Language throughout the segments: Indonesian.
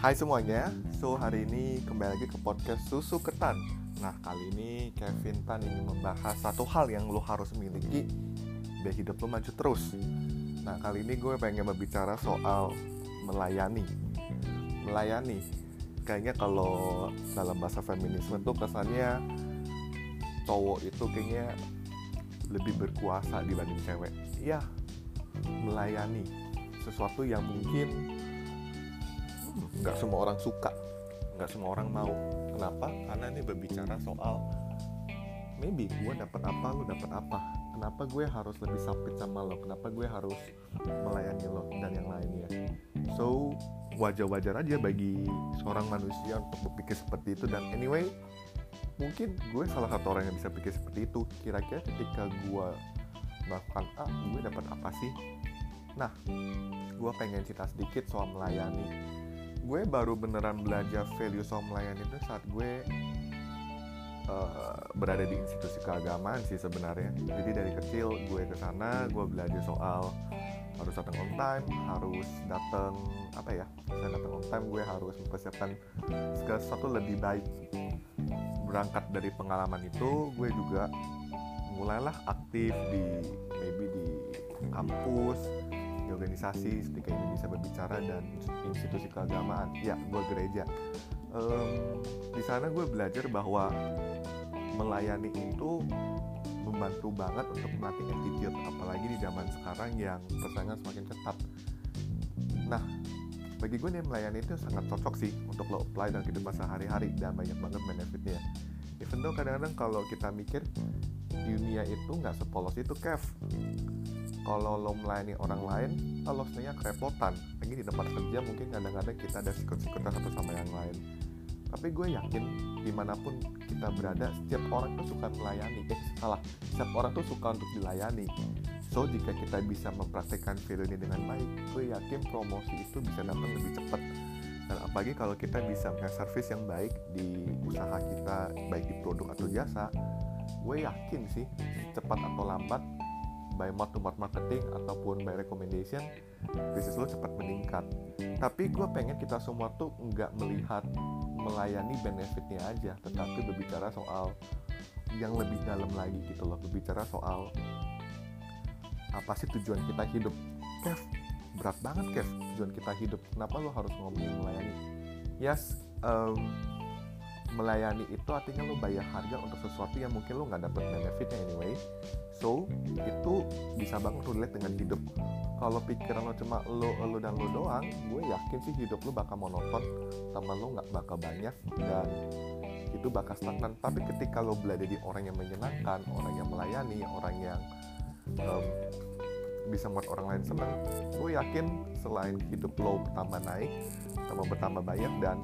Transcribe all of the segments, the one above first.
Hai semuanya, so hari ini kembali lagi ke podcast Susu Ketan. Nah kali ini Kevin Tan ingin membahas satu hal yang lo harus miliki biar hidup lo maju terus. Nah kali ini gue pengen berbicara soal melayani. Melayani, kayaknya kalau dalam bahasa feminisme tuh kesannya cowok itu kayaknya lebih berkuasa dibanding cewek. Ya, melayani. Sesuatu yang mungkin nggak semua orang suka. Nggak semua orang mau. Kenapa? Karena ini berbicara soal maybe gue dapat apa lo dapat apa. Kenapa gue harus lebih sapit sama lo? Kenapa gue harus melayani lo dan yang lainnya? So wajar-wajar aja bagi seorang manusia untuk berpikir seperti itu. Dan anyway mungkin gue salah satu orang yang bisa pikir seperti itu. Kira-kira ketika gue melakukan A gue dapat apa sih? Nah gue pengen cerita sedikit soal melayani gue baru beneran belajar value soal melayani itu saat gue uh, berada di institusi keagamaan sih sebenarnya. Jadi dari kecil gue ke sana gue belajar soal harus datang on time harus datang apa ya saya datang on time gue harus mempersiapkan segala sesuatu lebih baik. Berangkat dari pengalaman itu gue juga mulailah aktif di maybe di kampus di organisasi ketika ini bisa berbicara dan institusi keagamaan. Ya gue gereja. Um, di sana gue belajar bahwa melayani itu membantu banget untuk melatih attitude apalagi di zaman sekarang yang persaingan semakin ketat. Nah bagi gue nih melayani itu sangat cocok sih untuk lo apply dalam kehidupan sehari-hari dan banyak banget benefitnya. Even though kadang-kadang kalau kita mikir dunia itu nggak sepolos itu Kev kalau lo melayani orang lain lo sebenarnya kerepotan. Lagi di tempat kerja mungkin kadang-kadang kita ada sikut-sikutan satu sama yang lain. Tapi gue yakin di mana pun kita berada setiap orang tuh suka melayani. Eh salah. Setiap orang tuh suka untuk dilayani. So jika kita bisa mempraktekkan value ini dengan baik gue yakin promosi itu bisa datang lebih cepat. Dan apalagi kalau kita bisa punya service yang baik di usaha kita baik di produk atau jasa gue yakin sih cepat atau lambat by mouth to mouth marketing ataupun by recommendation bisnis lo cepat meningkat. Tapi gue pengen kita semua tuh nggak melihat melayani benefitnya aja tetapi berbicara soal yang lebih dalam lagi gitu loh berbicara soal apa sih tujuan kita hidup. Kev berat banget Kev tujuan kita hidup. Kenapa lo harus ngomongin melayani? Yes um, melayani itu artinya lo bayar harga untuk sesuatu yang mungkin lo nggak dapet benefitnya anyway. So itu bisa banget relate dengan hidup. Kalau pikiran lo cuma lo lo dan lo doang gue yakin sih hidup lo bakal monoton sama lo nggak bakal banyak dan itu bakal stagnan. Tapi ketika lo berada di orang yang menyenangkan orang yang melayani orang yang um, bisa membuat orang lain senang gue yakin selain hidup lo bertambah naik tambah bertambah banyak dan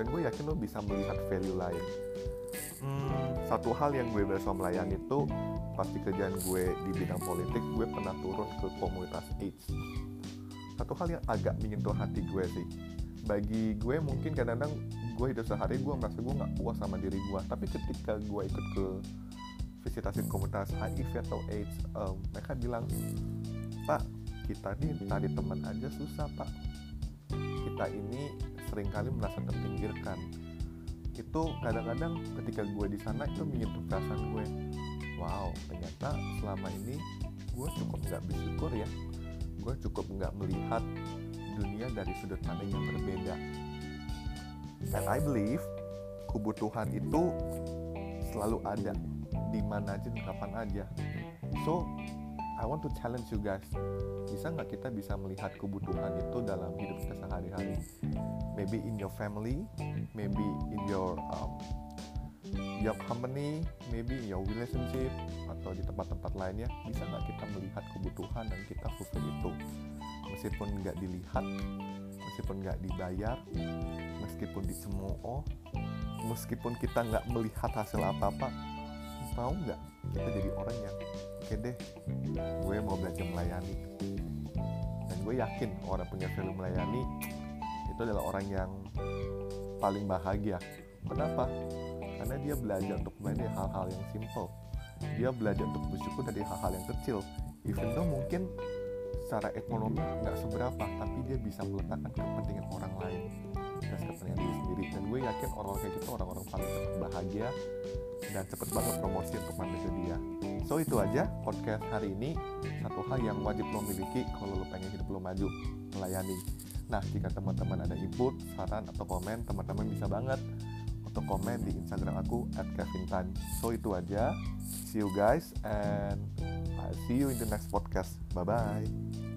dan gue yakin lo bisa melihat value lain. Hmm, satu hal yang gue berasa melayani itu pasti kerjaan gue di bidang politik gue pernah turun ke komunitas AIDS. Satu hal yang agak menyentuh hati gue sih. Bagi gue mungkin kadang-kadang gue hidup sehari gue merasa gue nggak puas sama diri gue. Tapi ketika gue ikut ke visitasi komunitas HIV atau AIDS um, mereka bilang pak kita nih tadi teman aja susah pak. Kita ini sering kali merasa terpinggirkan. Itu kadang-kadang ketika gue di sana itu menyentuh perasaan gue wow ternyata selama ini gue cukup nggak bersyukur ya. Gue cukup nggak melihat dunia dari sudut pandang yang berbeda. And I believe kebutuhan itu selalu ada di mana aja dan kapan aja. So I want to challenge you guys. Bisa nggak kita bisa melihat kebutuhan itu dalam hidup kita sehari-hari maybe in your family maybe in your um, your company maybe in your relationship atau di tempat-tempat lainnya bisa nggak kita melihat kebutuhan dan kita fulfill itu? Meskipun nggak dilihat meskipun nggak dibayar meskipun dicemooh meskipun kita nggak melihat hasil apa-apa mau nggak kita jadi orang yang oke okay deh gue mau belajar melayani. Dan gue yakin orang punya value melayani itu adalah orang yang paling bahagia. Kenapa? Karena dia belajar untuk melayani hal-hal yang simple. Dia belajar untuk bersyukur dari hal-hal yang kecil. Even though mungkin secara ekonomi nggak seberapa tapi dia bisa meletakkan kepentingan orang lain dan kepentingan diri sendiri. Dan gue yakin orang kayak gitu orang-orang paling cepat bahagia dan cepet banget promosi untuk ke dia. So itu aja podcast hari ini. Satu hal yang wajib lo miliki kalau lo pengen hidup lo maju melayani nah jika teman-teman ada input saran atau komen teman-teman bisa banget untuk komen di instagram aku at Kevin Tan. So itu aja. See you guys and I'll see you in the next podcast. Bye bye